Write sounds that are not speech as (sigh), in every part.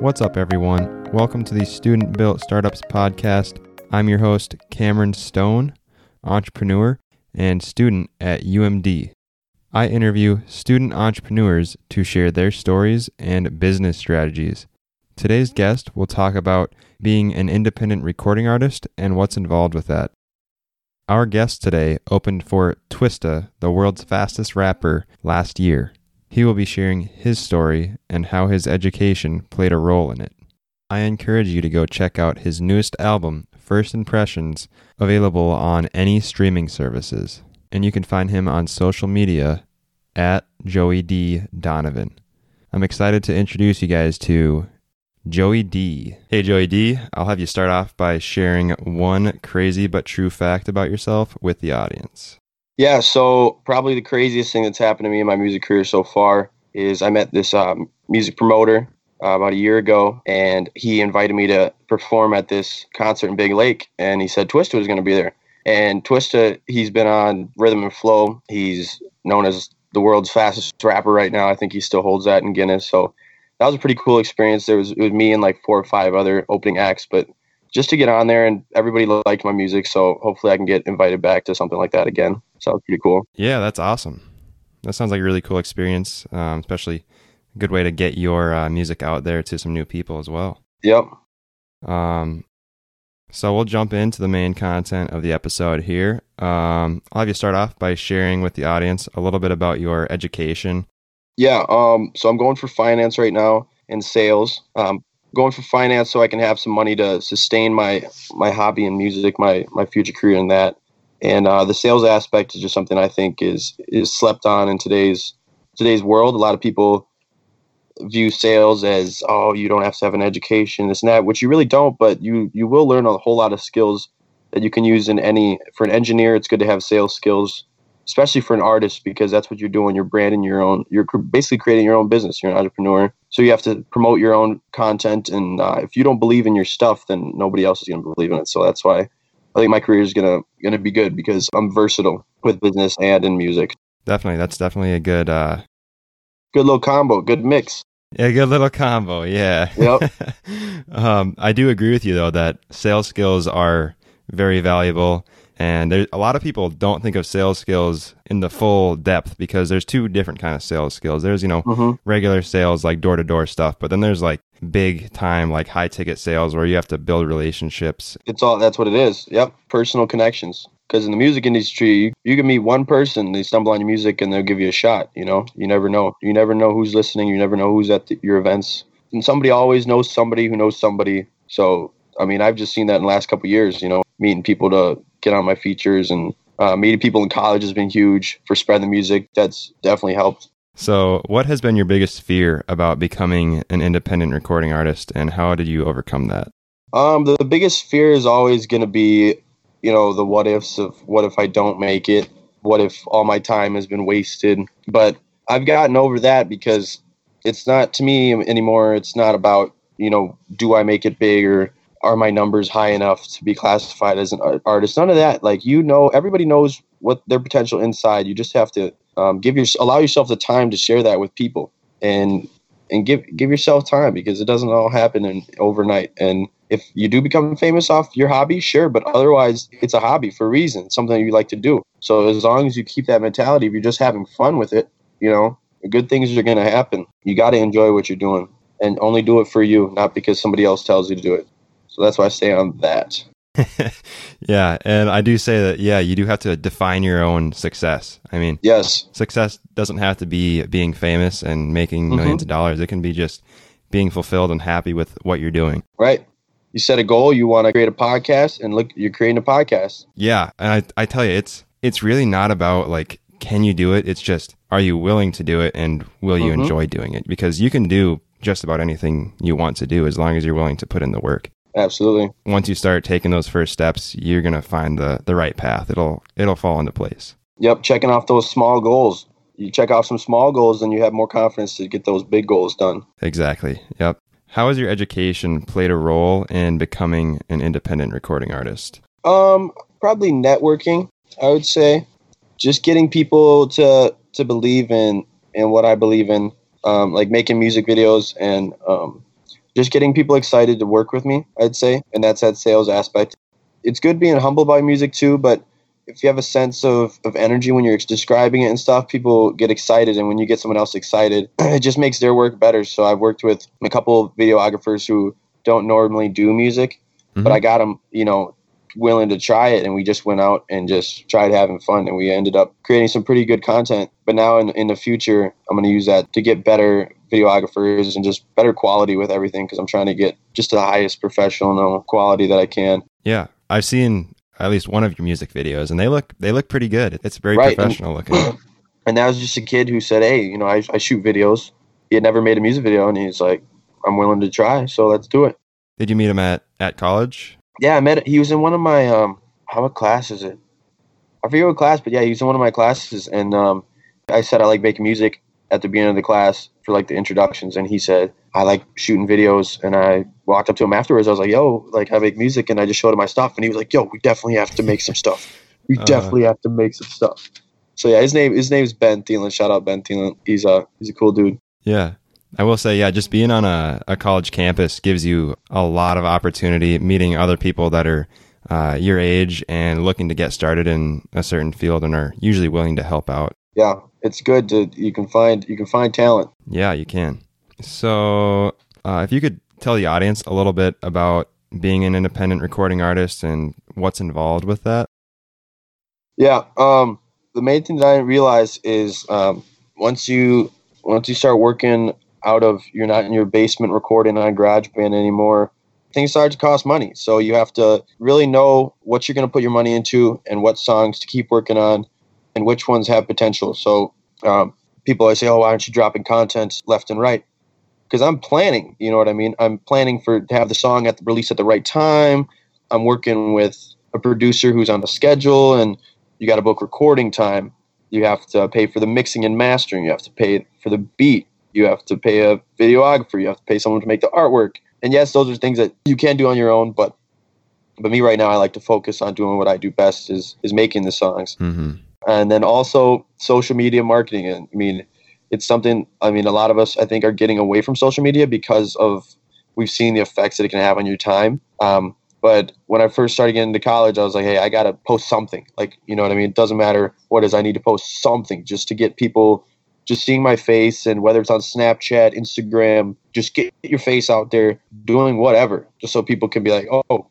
What's up, everyone? Welcome to the Student Built Startups Podcast. I'm your host, Cameron Stone, entrepreneur and student at UMD. I interview student entrepreneurs to share their stories and business strategies. Today's guest will talk about being an independent recording artist and what's involved with that. Our guest today opened for Twista, the world's fastest rapper, last year. He will be sharing his story and how his education played a role in it. I encourage you to go check out his newest album, First Impressions, available on any streaming services. And you can find him on social media at Joey D. Donovan. I'm excited to introduce you guys to Joey D. Hey, Joey D. I'll have you start off by sharing one crazy but true fact about yourself with the audience. Yeah, so probably the craziest thing that's happened to me in my music career so far is I met this um, music promoter uh, about a year ago, and he invited me to perform at this concert in Big Lake, and he said Twista was going to be there. And Twista, he's been on Rhythm and Flow. He's known as the world's fastest rapper right now. I think he still holds that in Guinness. So that was a pretty cool experience. There was it was me and like four or five other opening acts, but just to get on there and everybody liked my music. So hopefully I can get invited back to something like that again. Sounds pretty cool. Yeah, that's awesome. That sounds like a really cool experience, um, especially a good way to get your uh, music out there to some new people as well. Yep. Um, so we'll jump into the main content of the episode here. Um, I'll have you start off by sharing with the audience a little bit about your education. Yeah. Um, so I'm going for finance right now and sales. Um, going for finance so I can have some money to sustain my my hobby in music, my my future career in that. And uh, the sales aspect is just something I think is is slept on in today's today's world. A lot of people view sales as oh you don't have to have an education this and that which you really don't but you you will learn a whole lot of skills that you can use in any for an engineer it's good to have sales skills especially for an artist because that's what you're doing you're branding your own you're basically creating your own business you're an entrepreneur so you have to promote your own content and uh, if you don't believe in your stuff then nobody else is going to believe in it so that's why i think my career is going to going to be good because i'm versatile with business and in music Definitely, that's definitely a good, uh, good little combo good mix yeah, good little combo. Yeah. Yep. (laughs) um, I do agree with you though that sales skills are very valuable. And there, a lot of people don't think of sales skills in the full depth because there's two different kind of sales skills. There's, you know, Mhm. regular sales like door to door stuff, but then there's like big time, like high ticket sales where you have to build relationships. It's all that's what it is. Yep, personal connections. Because in the music industry, you, you can meet one person, they stumble on your music, and they'll give you a shot. You know, you never know. You never know who's listening. You never know who's at the, your events. And somebody always knows somebody who knows somebody. So, I mean, I've just seen that in the last couple of years. You know, meeting people to get on my features and uh, meeting people in college has been huge for spreading the music. That's definitely helped. So, what has been your biggest fear about becoming an independent recording artist, and how did you overcome that? Um, the, the biggest fear is always going to be, you know, the what ifs of what if I don't make it? What if all my time has been wasted? But I've gotten over that because it's not to me anymore. It's not about, you know, do I make it big or are my numbers high enough to be classified as an art- artist? None of that. Like, you know, everybody knows what their potential inside. You just have to um, give your allow yourself the time to share that with people and and give give yourself time because it doesn't all happen in overnight. And if you do become famous off your hobby, sure, but otherwise it's a hobby for a reason, something you like to do. So as long as you keep that mentality, if you're just having fun with it, you know, good things are going to happen. You got to enjoy what you're doing and only do it for you, not because somebody else tells you to do it. So that's why I stay on that. (laughs) yeah, and I do say that, yeah, you do have to define your own success. I mean, Yes. success doesn't have to be being famous and making 1000000s of dollars. It can be just being fulfilled and happy with what you're doing. Right. You set a goal, you want to create a podcast and look you're creating a podcast. Yeah, and I I tell you, it's it's really not about like can you do it. It's just are you willing to do it and will you Mhm. enjoy doing it? Because you can do just about anything you want to do as long as you're willing to put in the work. Absolutely. Once you start taking those first steps, you're gonna find the the right path. It'll it'll fall into place. Yep, checking off those small goals. You check off some small goals and you have more confidence to get those big goals done. Exactly. Yep. How has your education played a role in becoming an independent recording artist? Um, probably networking. I would say, just getting people to to believe in in what I believe in, um, like making music videos and um, just getting people excited to work with me, I'd say. And that's that sales aspect. It's good being humble by music too, but if you have a sense of, of energy when you're describing it and stuff, people get excited. And when you get someone else excited, (clears throat) it just makes their work better. So I've worked with a couple of videographers who don't normally do music, mm-hmm. but I got them, you know, willing to try it. And we just went out and just tried having fun. And we ended up creating some pretty good content. But now in, in the future, I'm going to use that to get better videographers and just better quality with everything because I'm trying to get just the highest professional quality that I can. Yeah. I've seen at least one of your music videos, and they look they look pretty good. It's very right. professional and, looking. (clears throat) And that was just a kid who said, "Hey, you know, I, I shoot videos." He had never made a music video, and he's like, "I'm willing to try, so let's do it." Did you meet him at at college? Yeah, I met. He was in one of my um. How what class is it? I forget what class, but yeah, he was in one of my classes, and um, I said I like making music at the beginning of the class for like the introductions, and he said, I like shooting videos. And I walked up to him afterwards. I was like, yo, like I make music. And I just showed him my stuff. And he was like, yo, we definitely have to make some stuff. We uh, definitely have to make some stuff. So yeah, his name his name's Ben Thielen. Shout out Ben Thielen. He's a he's a cool dude. Yeah. I will say, yeah, just being on a, a college campus gives you a lot of opportunity meeting other people that are uh, your age and looking to get started in a certain field and are usually willing to help out. Yeah, it's good to you can find you can find talent. Yeah, you can. So, uh, if you could tell the audience a little bit about being an independent recording artist and what's involved with that. Yeah, um, the main thing that I didn't realize is um, once you once you start working out of you're not in your basement recording on GarageBand anymore, things start to cost money. So you have to really know what you're going to put your money into and what songs to keep working on and which ones have potential. So um, people always say, "Oh, why aren't you dropping content left and right?" because I'm planning. You know what I mean? I'm planning for to have the song at the release at the right time. I'm working with a producer who's on the schedule, and you got to book recording time. You have to pay for the mixing and mastering. You have to pay for the beat. You have to pay a videographer. You have to pay someone to make the artwork. And yes, those are things that you can do on your own, but but me right now, I like to focus on doing what I do best is is making the songs. Mm-hmm. And then also social media marketing. And I mean, it's something i mean a lot of us i think are getting away from social media because of we've seen the effects that it can have on your time um, but when i first started getting into college i was like hey i gotta post something like you know what i mean it doesn't matter what is i need to post something just to get people just seeing my face and whether it's on snapchat instagram just get your face out there doing whatever just so people can be like oh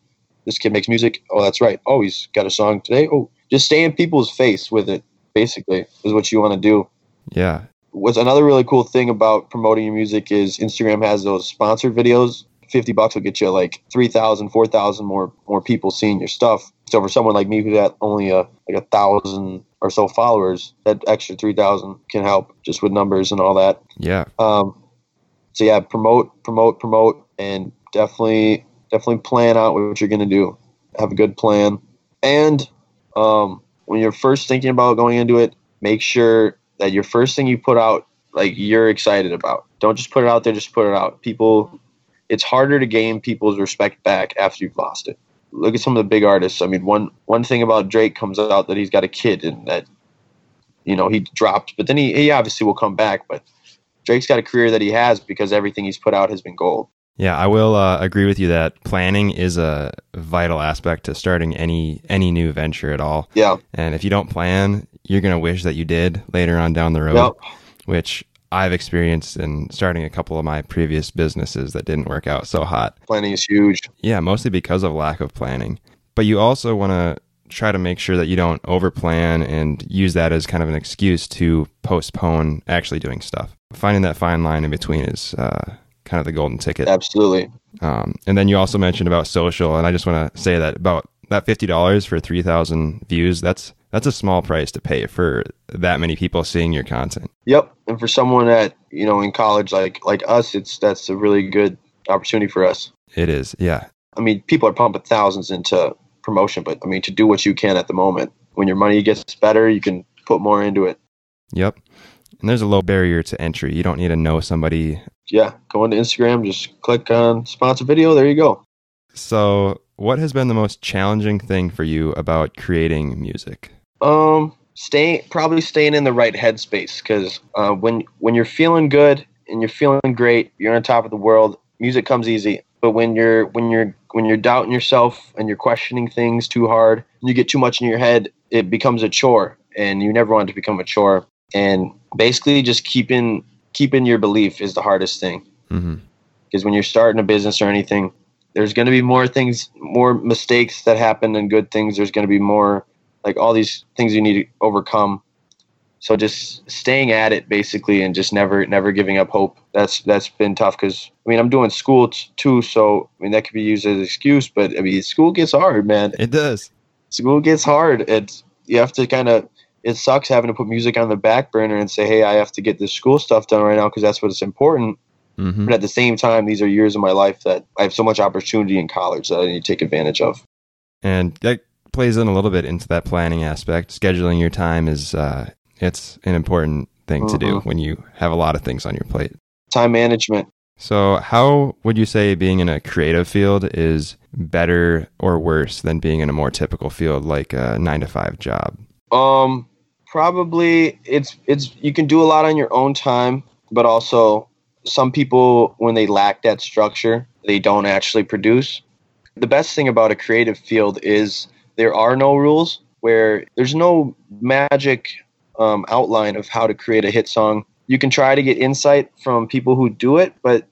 this kid makes music. Oh that's right. Oh he's got a song today. Oh just stay in people's face with it basically is what you want to do. Yeah. What's another really cool thing about promoting your music is Instagram has those sponsored videos. 50 bucks will get you like 3,000, 4,000 more more people seeing your stuff. So for someone like me who got only a like a thousand or so followers, that extra 3,000 can help just with numbers and all that. Yeah. Um, so yeah, promote, promote, promote, and definitely, definitely plan out what you're going to do. Have a good plan. And um, when you're first thinking about going into it, make sure that your first thing you put out like you're excited about. Don't just put it out there, just put it out. People it's harder to gain people's respect back after you've lost it. Look at some of the big artists. I mean, one one thing about Drake comes out that he's got a kid and that you know, he dropped, but then he, he obviously will come back, but Drake's got a career that he has because everything he's put out has been gold. Yeah, I will uh, agree with you that planning is a vital aspect to starting any any new venture at all. Yeah. And if you don't plan, you're going to wish that you did later on down the road, yep. which I've experienced in starting a couple of my previous businesses that didn't work out so hot. Planning is huge. Yeah, mostly because of lack of planning. But you also want to try to make sure that you don't overplan and use that as kind of an excuse to postpone actually doing stuff. Finding that fine line in between is uh, kind of the golden ticket. Absolutely. Um, and then you also mentioned about social, and I just want to say that about that fifty dollars for three thousand views. That's that's a small price to pay for that many people seeing your content. Yep, and for someone that you know in college like like us, it's that's a really good opportunity for us. It is, yeah. I mean, people are pumping thousands into promotion, but I mean, to do what you can at the moment, when your money gets better, you can put more into it. Yep, and there's a low barrier to entry. You don't need to know somebody. Yeah, go into Instagram, just click on sponsor video. There you go. So, what has been the most challenging thing for you about creating music? Um, staying probably staying in the right headspace because uh, when when you're feeling good and you're feeling great, you're on top of the world. music comes easy. But when you're when you're when you're doubting yourself and you're questioning things too hard, and you get too much in your head, it becomes a chore, and you never want it to become a chore. And basically, just keeping keeping your belief is the hardest thing. Because when you're starting a business or anything, there's going to be more things, more mistakes that happen than good things. There's going to be more like all these things you need to overcome. So just staying at it basically, and just never never giving up hope. That's that's been tough because I mean I'm doing school t- too, so I mean that could be used as an excuse. But I mean school gets hard, man. It does. School gets hard. It's you have to kind of. It sucks having to put music on the back burner and say, hey, I have to get this school stuff done right now because that's what's important. hmm But at the same time, these are years of my life that I have so much opportunity in college that I need to take advantage of. And that plays in a little bit into that planning aspect. Scheduling your time is uh, it's an important thing to do Mhm. when you have a lot of things on your plate. Time management. So, how would you say being in a creative field is better or worse than being in a more typical field like a nine to five job? Um, probably it's it's you can do a lot on your own time, but also some people when they lack that structure, they don't actually produce. The best thing about a creative field is there are no rules where there's no magic um, outline of how to create a hit song. You can try to get insight from people who do it, but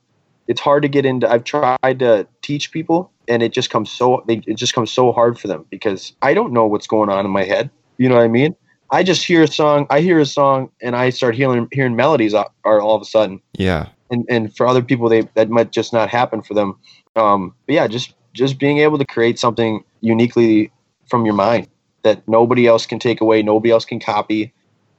it's hard to get into. I've tried to teach people, and it just comes so it just comes so hard for them because I don't know what's going on in my head. You know what I mean? I just hear a song, I hear a song, and I start hearing hearing melodies are all of a sudden. Yeah. And and for other people, they that might just not happen for them. Um, but yeah, just just being able to create something uniquely from your mind that nobody else can take away, nobody else can copy.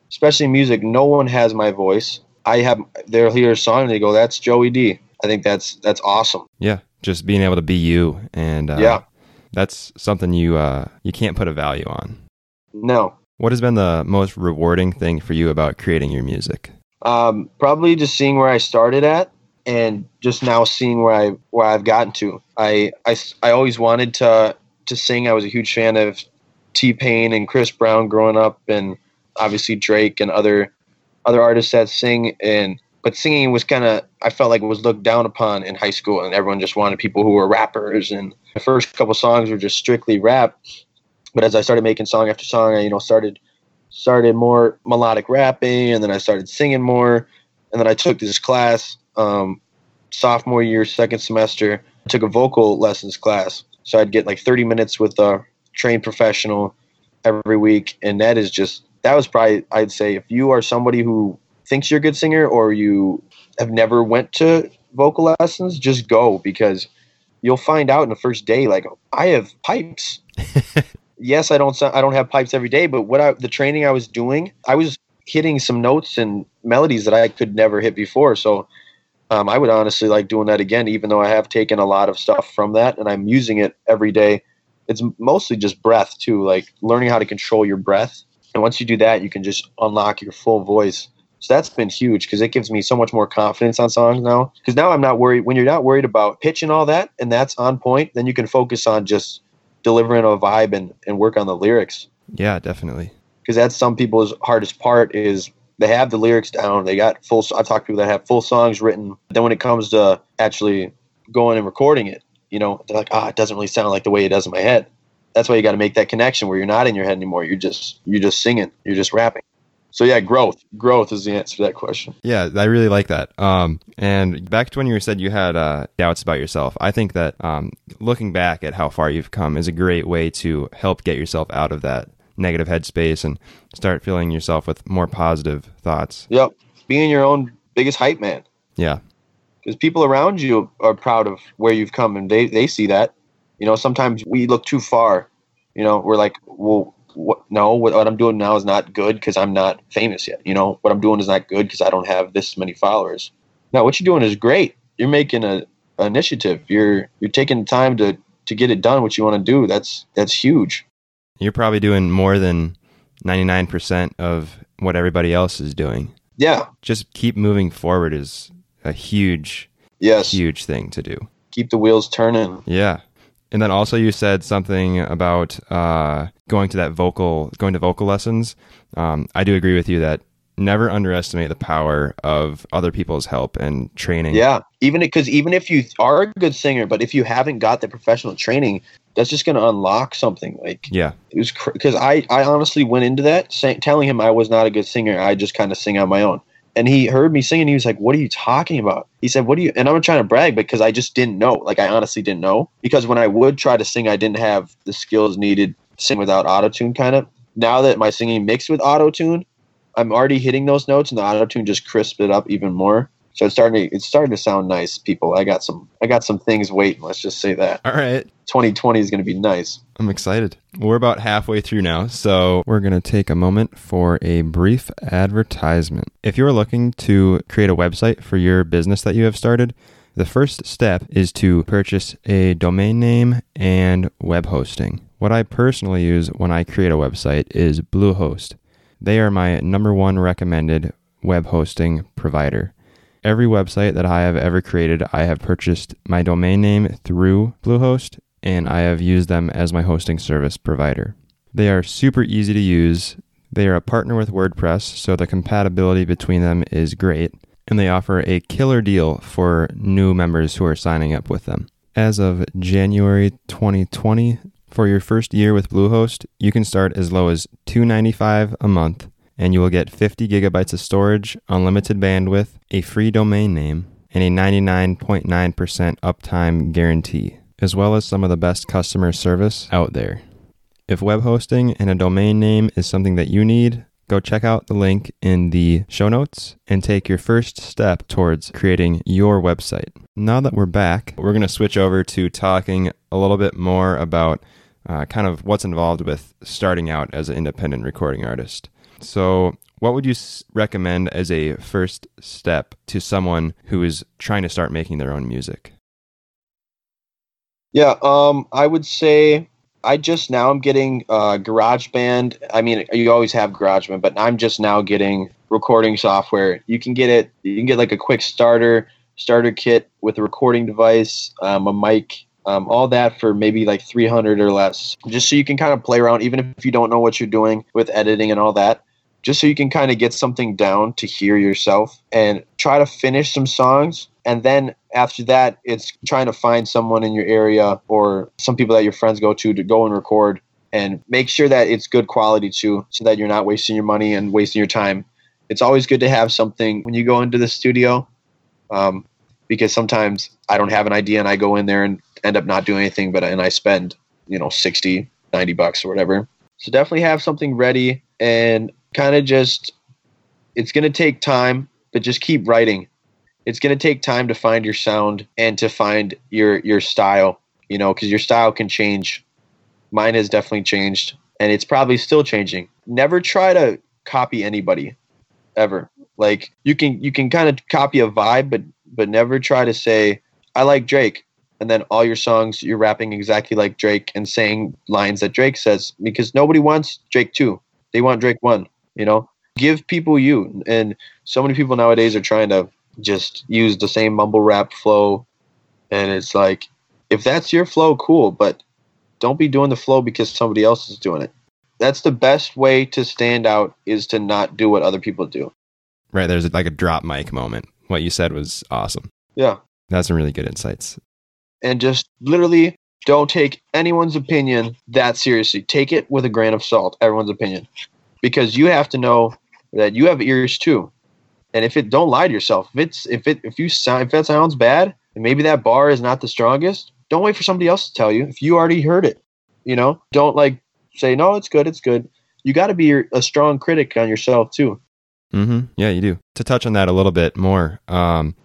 Especially music, no one has my voice. I have they'll hear a song and they go, "That's Joey D." I think that's that's awesome. Yeah. Just being able to be you. And uh, Yeah. that's something you, uh, you can't put a value on. No, What has been the most rewarding thing for you about creating your music? Um, probably just seeing where I started at and just now seeing where I where I've gotten to. I, I, I always wanted to to sing. I was a huge fan of T Pain and Chris Brown growing up, and obviously Drake and other other artists that sing. And but singing was kind of I felt like was looked down upon in high school, and everyone just wanted people who were rappers. And the first couple songs were just strictly rap. But as I started making song after song, I you know started started more melodic rapping and then I started singing more and then I took this class um, sophomore year second semester I took a vocal lessons class so I'd get like 30 minutes with a trained professional every week and that is just that was probably I'd say if you are somebody who thinks you're a good singer or you have never went to vocal lessons just go because you'll find out in the first day like I have pipes (laughs) yes, I don't I don't have pipes every day, but what I, the training I was doing, I was hitting some notes and melodies that I could never hit before. So um, I would honestly like doing that again, even though I have taken a lot of stuff from that and I'm using it every day. It's mostly just breath too, like learning how to control your breath. And once you do that, you can just unlock your full voice. So that's been huge because it gives me so much more confidence on songs now. Because now I'm not worried. When you're not worried about pitch and all that, and that's on point, then you can focus on just delivering a vibe and, and work on the lyrics Yeah, definitely. because that's some people's hardest part is they have the lyrics down. They got full i've talked to people that have full songs written. Then when it comes to actually going and recording it you know they're like ah it doesn't really sound like the way it does in my head. That's why you got to make that connection where you're not in your head anymore. You're just you're just singing. You're just rapping. So yeah growth. Growth is the answer to that question. Yeah, I really like that. Um, and back to when you said you had uh, doubts about yourself, I think that um, looking back at how far you've come is a great way to help get yourself out of that negative headspace and start filling yourself with more positive thoughts. yep. Being your own biggest hype man. Yeah, because people around you are proud of where you've come and they, they see that. You know sometimes we look too far. You know we're like well what no what, what i'm doing now is not good because i'm not famous yet. You know what i'm doing is not good because i don't have this many followers. Now what you're doing is great. You're making a, a initiative. You're you're taking time to to get it done what you want to do. That's that's huge you're probably doing more than 99% of what everybody else is doing. yeah Just keep moving forward is a huge, yes huge thing to do. keep the wheels turning Yeah. And then also you said something about uh, going to that vocal, going to vocal lessons. Um, I do agree with you that never underestimate the power of other people's help and training. Yeah, even because even if you are a good singer, but if you haven't got the professional training, that's just going to unlock something. Like Yeah. it was because I I honestly went into that saying, telling him I was not a good singer. I just kind of sing on my own. And he heard me singing. He was like, "What are you talking about?" He said, "What are you?" And I'm trying to brag because I just didn't know. Like I honestly didn't know because when I would try to sing, I didn't have the skills needed to sing without auto tune. Kind of now that my singing mixed with auto tune, I'm already hitting those notes, and the auto tune just crisped it up even more. So it's starting. To, it's starting to sound nice, people. I got some. I got some things waiting. Let's just say that All right. 2020 is going to be nice. I'm excited. We're about halfway through now, so we're going to take a moment for a brief advertisement. If you're looking to create a website for your business that you have started, the first step is to purchase a domain name and web hosting. What I personally use when I create a website is Bluehost. They are my number one recommended web hosting provider. Every website that I have ever created, I have purchased my domain name through Bluehost and I have used them as my hosting service provider. They are super easy to use. They are a partner with WordPress, so the compatibility between them is great, and they offer a killer deal for new members who are signing up with them. As of January 2020, for your first year with Bluehost, you can start as low as $2.95 a month, and you will get 50 gigabytes of storage, unlimited bandwidth, a free domain name, and a 99.9% uptime guarantee, as well as some of the best customer service out there. If web hosting and a domain name is something that you need, go check out the link in the show notes and take your first step towards creating your website. Now that we're back, we're going to switch over to talking a little bit more about uh, kind of what's involved with starting out as an independent recording artist. So, what would you recommend as a first step to someone who is trying to start making their own music? Yeah, um, I would say I just now I'm getting uh, GarageBand. I mean, you always have GarageBand, but I'm just now getting recording software. You can get it. You can get like a quick starter starter kit with a recording device, um, a mic, um, all that for maybe like 300 or less. Just so you can kind of play around, even if you don't know what you're doing with editing and all that. Just so you can kind of get something down to hear yourself and try to finish some songs. And then after that it's trying to find someone in your area or some people that your friends go to to go and record and make sure that it's good quality too so that you're not wasting your money and wasting your time. It's always good to have something when you go into the studio um, because sometimes i don't have an idea and i go in there and end up not doing anything but and i spend you know 60 90 bucks or whatever. So definitely have something ready and kind of just it's going to take time but just keep writing. It's going to take time to find your sound and to find your your style you know because your style can change. Mine has definitely changed and it's probably still changing. Never try to copy anybody ever. Like you can you can kind of copy a vibe but but never try to say i like drake and then all your songs you're rapping exactly like drake and saying lines that drake says because nobody wants drake 2 they want drake 1 you know? Give people you. And so many people nowadays are trying to just use the same mumble rap flow. And it's like if that's your flow cool but don't be doing the flow because somebody else is doing it. That's the best way to stand out is to not do what other people do. Right, there's like a drop mic moment. What you said was awesome. yeah. That's some really good insights. and just literally don't take anyone's opinion that seriously. Take it with a grain of salt everyone's opinion because you have to know that you have ears too. And if it don't lie to yourself. If it's if it if you sound if that sounds bad and maybe that bar is not the strongest. Don't wait for somebody else to tell you if you already heard it you know? Don't like say no it's good it's good. You got to be a strong critic on yourself too. Mm-hmm. Yeah, you do. To touch on that a little bit more, um,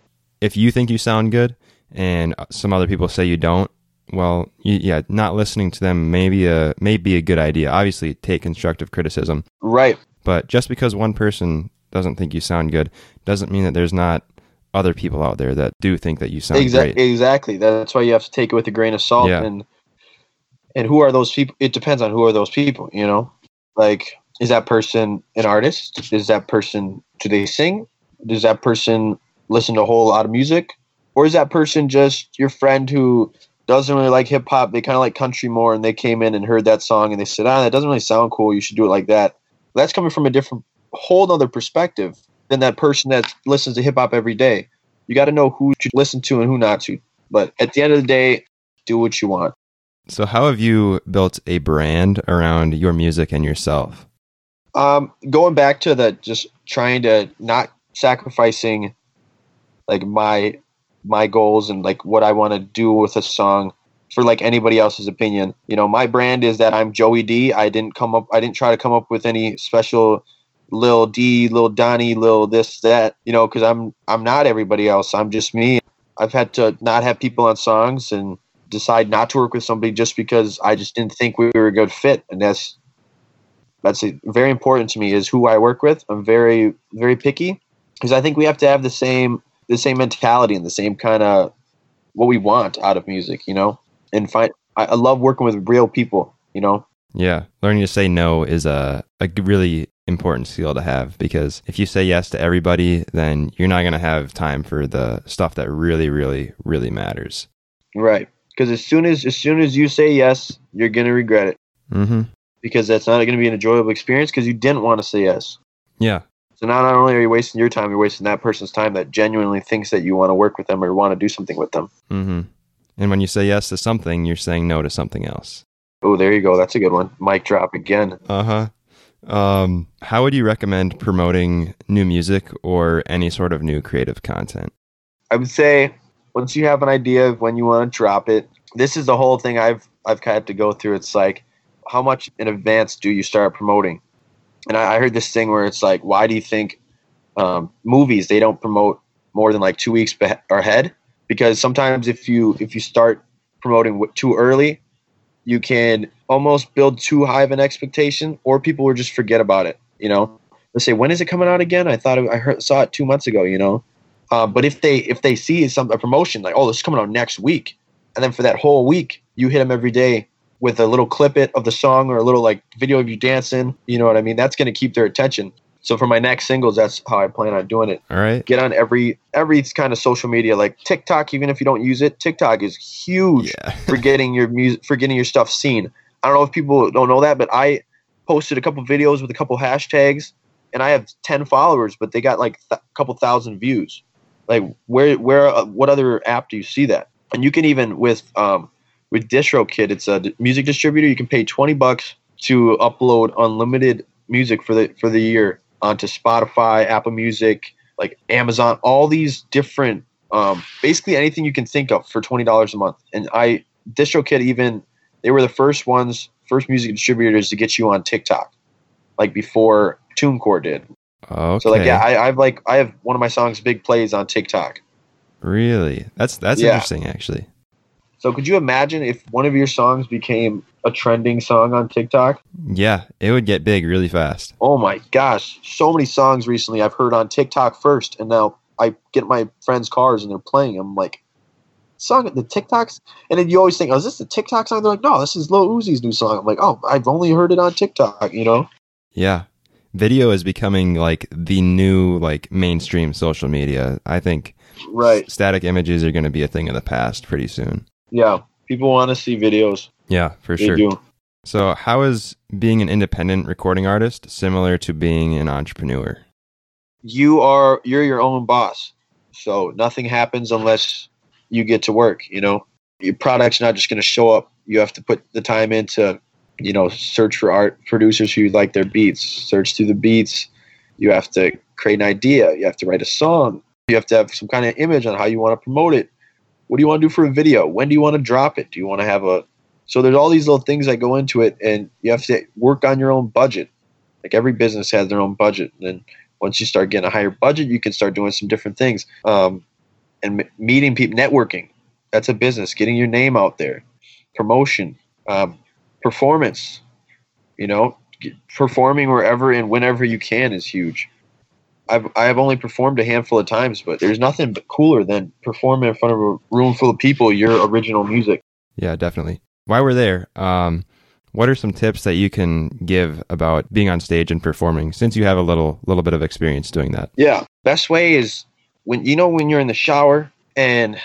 if you think you sound good and some other people say you don't, well, yeah, not listening to them may be a may be a good idea. Obviously, take constructive criticism, right. But just because one person doesn't think you sound good doesn't mean that there's not other people out there that do think that you sound exactly great. exactly. That's why you have to take it with a grain of salt Yeah. and and who are those people it depends on who are those people you know? Like is that person an artist? Is that person do they sing? Does that person listen to a whole lot of music? Or is that person just your friend who doesn't really like hip hop they kind of like country more and they came in and heard that song and they said ah that doesn't really sound cool you should do it like that that's coming from a different whole other perspective than that person that listens to hip hop every day. You got to know who to listen to and who not to. But at the end of the day, do what you want. So, how have you built a brand around your music and yourself? Um, going back to the just trying to not sacrificing like my my goals and like what I want to do with a song for like anybody else's opinion. You know, my brand is that I'm Joey D. I didn't come up I didn't try to come up with any special Lil D, Lil Donnie, Lil this that, you know, cuz I'm I'm not everybody else. I'm just me. I've had to not have people on songs and decide not to work with somebody just because I just didn't think we were a good fit and that's that's very important to me is who I work with. I'm very very picky because I think we have to have the same the same mentality and the same kind of what we want out of music, you know. And find I, I love working with real people, you know. Yeah, learning to say no is a a really important skill to have because if you say yes to everybody, then you're not going to have time for the stuff that really, really, really matters. Right. Because as soon as as soon as you say yes, you're going to regret it. Mm-hmm. Because that's not going to be an enjoyable experience because you didn't want to say yes. Yeah, so now not only are you wasting your time, you're wasting that person's time that genuinely thinks that you want to work with them or want to do something with them. Mm-hmm. And when you say yes to something, you're saying no to something else. Oh, there you go. That's a good one. Mic drop again. Uh huh. Um, how would you recommend promoting new music or any sort of new creative content? I would say once you have an idea of when you want to drop it, this is the whole thing I've I've had to go through. It's like how much in advance do you start promoting? And I, I heard this thing where it's like, why do you think um, movies they don't promote more than like two weeks be- ahead? Because sometimes if you if you start promoting too early, you can almost build too high of an expectation, or people will just forget about it. You know, they say, when is it coming out again? I thought it, I heard, saw it two months ago. You know, uh, but if they if they see some a promotion like, oh, this is coming out next week, and then for that whole week you hit them every day with a little clip it of the song or a little like video of you dancing. You know what I mean? That's going to keep their attention. So for my next singles, that's how I plan on doing it. All right. Get on every every kind of social media, like TikTok. Even if you don't use it, TikTok is huge yeah. (laughs) for getting your music, for getting your stuff seen. I don't know if people don't know that, but I posted a couple videos with a couple hashtags, and I have ten followers, but they got like a th- couple thousand views. Like where where uh, what other app do you see that? And you can even with um, with DistroKid, it's a music distributor. You can pay 20 bucks to upload unlimited music for the for the year onto Spotify, Apple Music, like Amazon, all these different um, basically anything you can think of for twenty dollars a month. And I DistroKid even they were the first ones, first music distributors to get you on TikTok, like before TuneCore did. Okay. So like yeah, I, I've like I have one of my songs big plays on TikTok. Really? That's that's yeah. interesting actually. So could you imagine if one of your songs became a trending song on TikTok? Yeah, it would get big really fast. Oh my gosh, so many songs recently I've heard on TikTok first, and now I get my friends' cars and they're playing. I'm like, song the TikToks, and then you always think, oh, is this the TikTok song? They're like, no, this is Lil Uzi's new song. I'm like, oh, I've only heard it on TikTok, you know? Yeah, video is becoming like the new like mainstream social media. I think right static images are going to be a thing of the past pretty soon. Yeah, people want to see videos. Yeah, for they sure. Do. So, how is being an independent recording artist similar to being an entrepreneur? You are you're your own boss. So, nothing happens unless you get to work, you know. Your product's not just going to show up. You have to put the time into, you know, search for art producers who like their beats, search through the beats. You have to create an idea. You have to write a song. You have to have some kind of image on how you want to promote it. What do you want to do for a video? When do you want to drop it? Do you want to have a so there's all these little things that go into it, and you have to work on your own budget. Like every business has their own budget, and then once you start getting a higher budget, you can start doing some different things. Um, and m- meeting people, networking. That's a business. Getting your name out there, promotion, um, performance. You know, performing wherever and whenever you can is huge. I've I have only performed a handful of times, but there's nothing cooler than performing in front of a room full of people your original music. Yeah, definitely. While we're there, um, what are some tips that you can give about being on stage and performing since you have a little little bit of experience doing that? Yeah, best way is when you know when you're in the shower and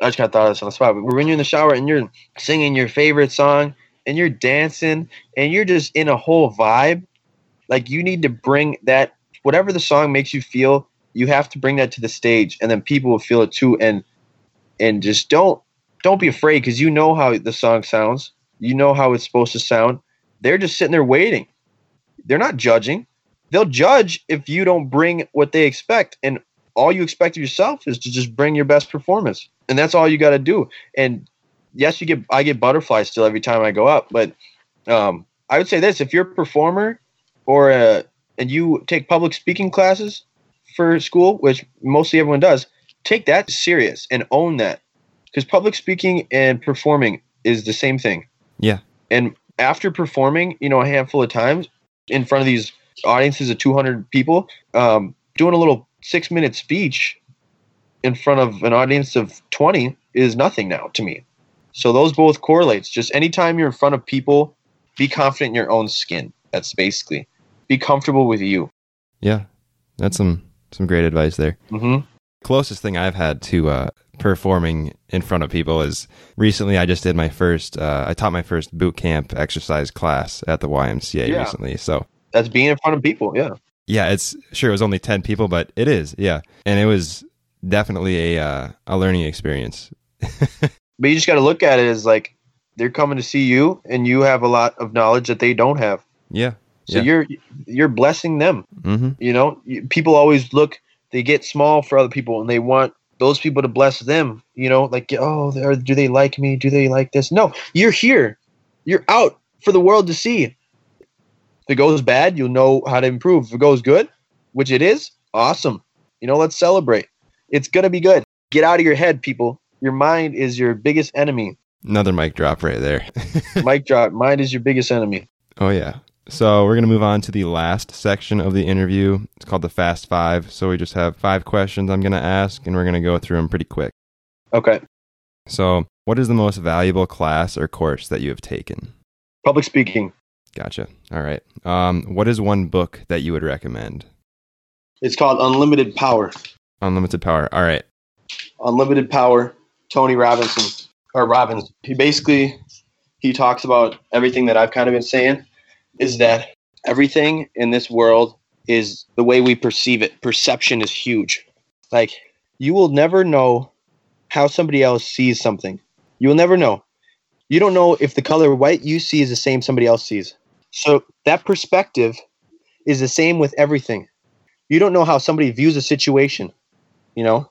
I just kind of thought of this on the spot, but when you're in the shower and you're singing your favorite song and you're dancing and you're just in a whole vibe Like you need to bring that whatever the song makes you feel, you have to bring that to the stage and then people will feel it too and and just don't don't be afraid because you know how the song sounds. You know how it's supposed to sound. They're just sitting there waiting. They're not judging. They'll judge if you don't bring what they expect. And all you expect of yourself is to just bring your best performance. And that's all you got to do. And yes, you get I get butterflies still every time I go up, but um, I would say this: if you're a performer or a, and you take public speaking classes for school, which mostly everyone does, take that serious and own that because public speaking and performing is the same thing. Yeah. And after performing, you know, a handful of times in front of these audiences of 200 people, um, doing a little six minute speech in front of an audience of 20 is nothing now to me. So those both correlates. Just anytime you're in front of people, be confident in your own skin. That's basically be comfortable with you. Yeah. That's some some great advice there. Mm-hmm. Closest thing I've had to uh, performing in front of people is recently I just did my first uh, I taught my first boot camp exercise class at the YMCA Yeah. recently. So That's being in front of people. Yeah. yeah, it's sure it was only 10 people, but it is. Yeah. And it was definitely a uh, a learning experience. (laughs) But you just got to look at it as like they're coming to see you, and you have a lot of knowledge that they don't have. Yeah. So Yeah. you're you're blessing them. Mhm. You know, people always look. They get small for other people, and they want those people to bless them. You know, like oh, do they like me? Do they like this? No, you're here. You're out for the world to see. If it goes bad, you'll know how to improve. If it goes good, which it is, awesome. You know, let's celebrate. It's gonna be good. Get out of your head, people. Your mind is your biggest enemy. Another mic drop right there. (laughs) Mic drop. Mind is your biggest enemy. Oh, yeah. So we're going to move on to the last section of the interview. It's called the Fast Five. So we just have five questions I'm going to ask, and we're going to go through them pretty quick. Okay. So, what is the most valuable class or course that you have taken? Public speaking. Gotcha. All right. Um, what is one book that you would recommend? It's called Unlimited Power. Unlimited Power. All right. Unlimited Power, Tony Robinson or Robbins. He basically he talks about everything that I've kind of been saying is that everything in this world is the way we perceive it. Perception is huge. Like you will never know how somebody else sees something. You will never know. You don't know if the color white you see is the same somebody else sees. So that perspective is the same with everything. You don't know how somebody views a situation, you know?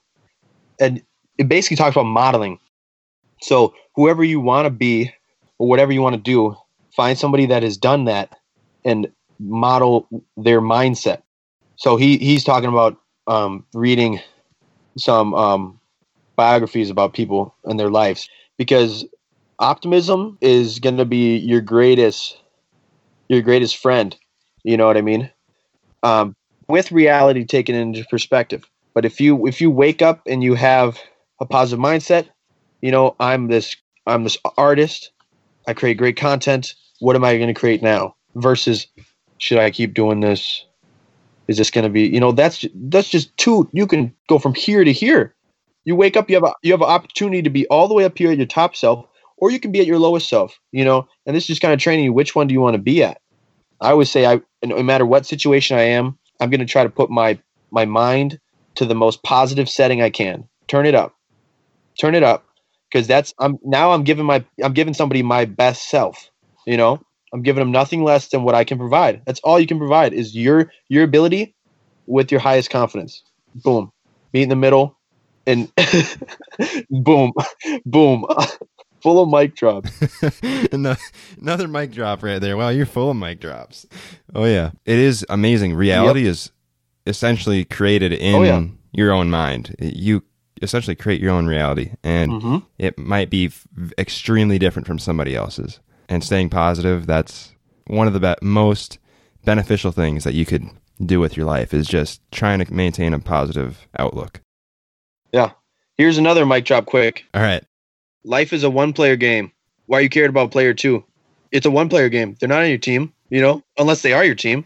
And it basically talks about modeling. So whoever you want to be or whatever you want to do, find somebody that has done that and model their mindset. So he he's talking about um, reading some um, biographies about people and their lives because optimism is going to be your greatest your greatest friend. You know what I mean? Um, with reality taken into perspective. But if you if you wake up and you have a positive mindset, you know, I'm this I'm this artist. I create great content. What am I going to create now? Versus should I keep doing this? Is this going to be, you know, that's that's just two you can go from here to here. You wake up, you have a you have an opportunity to be all the way up here at your top self or you can be at your lowest self, you know. And this is just kind of training you which one do you want to be at? I always say I no matter what situation I am, I'm going to try to put my my mind to the most positive setting I can. Turn it up. Turn it up because that's I'm now I'm giving my I'm giving somebody my best self, you know? I'm giving them nothing less than what I can provide. That's all you can provide is your your ability with your highest confidence. Boom. Meet in the middle and (laughs) boom. boom. (laughs) Full of mic drops. (laughs) Another mic drop right there. Wow, you're full of mic drops. Oh yeah, it is amazing. Reality is essentially created in Oh, yeah. your own mind. You essentially create your own reality, and hmm it might be f- extremely different from somebody else's. And staying positive, that's one of the be- most beneficial things that you could do with your life is just trying to maintain a positive outlook. Yeah. Here's another mic drop quick. All right. Life is a one player game. Why are you cared about player two? It's a one player game. They're not on your team, you know, unless they are your team.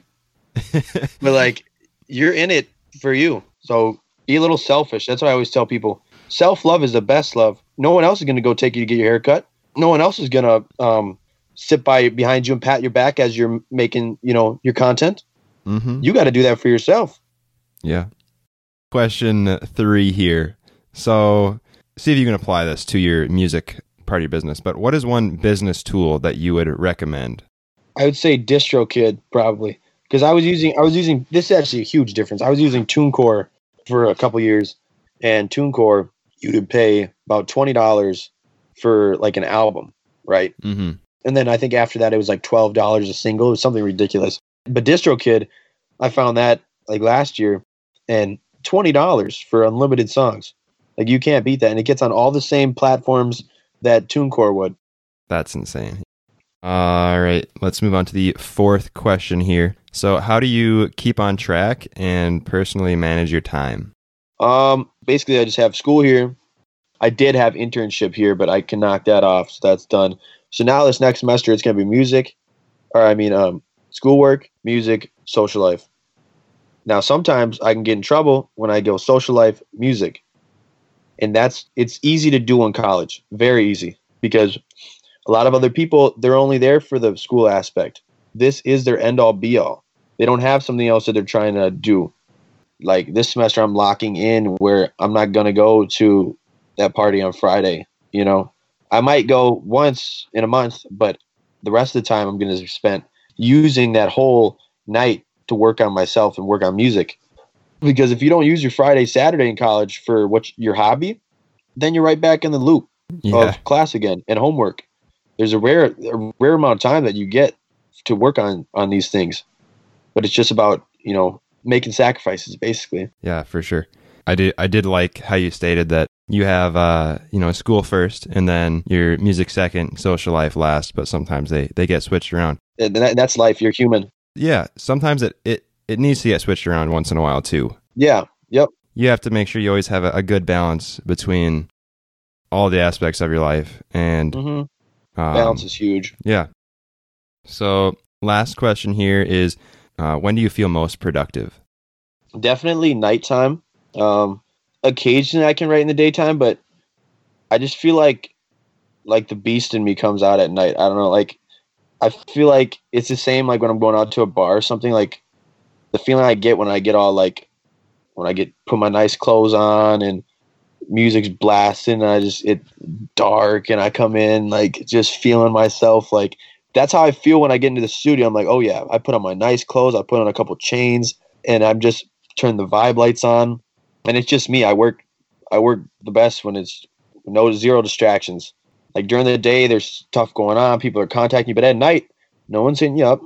(laughs) But like you're in it for you. So be a little selfish. That's what I always tell people. Self love is the best love. No one else is gonna go take you to get your hair cut. No one else is gonna um, sit by behind you and pat your back as you're making, you know, your content. Mm-hmm. You got to do that for yourself. Yeah. Question three here. So, see if you can apply this to your music part of your business. But what is one business tool that you would recommend? I would say DistroKid probably because I was using I was using this is actually a huge difference. I was using TuneCore for a couple years, and TuneCore you would pay about twenty dollars for like an album, right? Mm-hmm. And then I think after that it was like twelve dollars a single, it was something ridiculous. But DistroKid, I found that like last year, and twenty dollars for unlimited songs. Like you can't beat that, and it gets on all the same platforms that TuneCore would. That's insane. All right, let's move on to the fourth question here. So, how do you keep on track and personally manage your time? Um, basically, I just have school here. I did have internship here, but I can knock that off, so that's done. So now this next semester, it's gonna be music, or I mean, um, schoolwork, music, social life. Now, sometimes I can get in trouble when I go social life, music, and that's it's easy to do in college, very easy, because a lot of other people they're only there for the school aspect. This is their end all be all. They don't have something else that they're trying to do like this semester I'm locking in where I'm not gonna go to that party on Friday. You know, I might go once in a month, but the rest of the time I'm gonna spend using that whole night to work on myself and work on music. Because if you don't use your Friday, Saturday in college for what your hobby, then you're right back in the loop Yeah, of class again and homework. There's a rare, a rare amount of time that you get to work on on these things, but it's just about you know making sacrifices basically. yeah, for sure. I did. I did like how you stated that you have, uh, you know, school first, and then your music second, social life last. But sometimes they they get switched around. And that, that's life. You're human. Yeah, sometimes it it it needs to get switched around once in a while too. Yeah. Yep. you have to make sure you always have a, a good balance between all the aspects of your life and hmm um, Balance is huge. yeah so last question here is uh, when do you feel most productive Definitely nighttime. Um, occasionally I can write in the daytime, but I just feel like like the beast in me comes out at night. I don't know. Like I feel like it's the same like when I'm going out to a bar or something. Like the feeling I get when I get all like when I get put my nice clothes on and music's blasting and I just it dark and I come in like just feeling myself like that's how I feel when I get into the studio. I'm like, oh yeah, I put on my nice clothes, I put on a couple chains, and I'm just turn the vibe lights on, and it's just me. I work, I work the best when it's no zero distractions. Like during the day, there's stuff going on, people are contacting you, but at night, no one's hitting you up.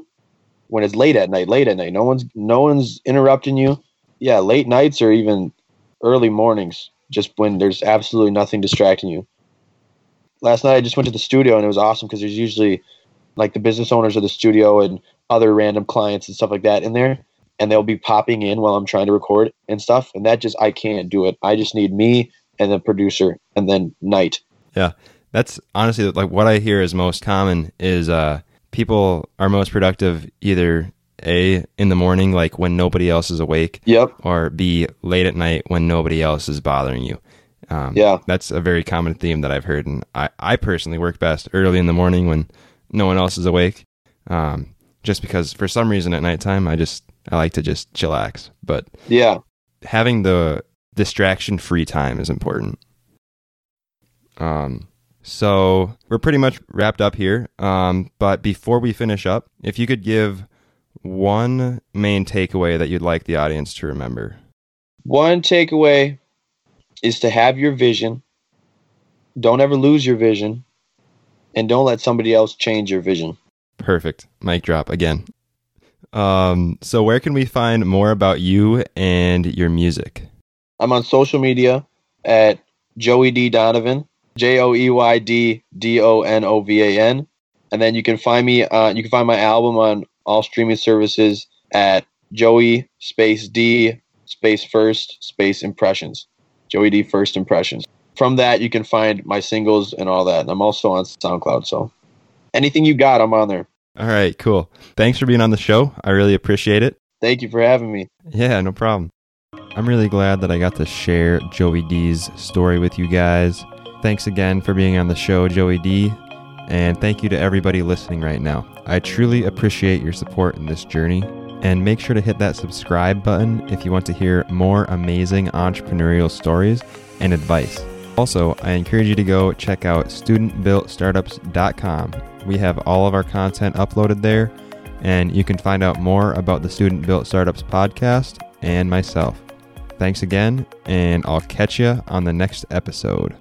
When it's late at night, late at night, no one's no one's interrupting you. Yeah, late nights or even early mornings, just when there's absolutely nothing distracting you. Last night, I just went to the studio and it was awesome because there's usually like the business owners of the studio and other random clients and stuff like that in there and they'll be popping in while I'm trying to record and stuff and that just I can't do it. I just need me and the producer and then night. Yeah. That's honestly like what i hear is most common is uh people are most productive either a in the morning like when nobody else is awake Yep. or b late at night when nobody else is bothering you um, Yeah. that's a very common theme that I've heard, and I, I personally work best early in the morning when no one else is awake. Um, just because for some reason at nighttime I just I like to just chillax, but Yeah. having the distraction free time is important. Um, so we're pretty much wrapped up here. Um, but before we finish up, if you could give one main takeaway that you'd like the audience to remember. One takeaway is to have your vision. Don't ever lose your vision and don't let somebody else change your vision. Perfect. Mic drop again. Um, so where can we find more about you and your music? I'm on social media at Joey D Donovan, J O E Y D D O N O V A N, and then you can find me. Uh, you can find my album on all streaming services at Joey Space D Space First Space Impressions, Joey D First Impressions. From that, you can find my singles and all that. And I'm also on SoundCloud, so anything you got, I'm on there. All right, cool. Thanks for being on the show. I really appreciate it. Thank you for having me. Yeah, no problem. I'm really glad that I got to share Joey D's story with you guys. Thanks again for being on the show, Joey D. And thank you to everybody listening right now. I truly appreciate your support in this journey. And make sure to hit that subscribe button if you want to hear more amazing entrepreneurial stories and advice. Also, I encourage you to go check out studentbuiltstartups.com. We have all of our content uploaded there, and you can find out more about the Student Built Startups podcast and myself. Thanks again, and I'll catch you on the next episode.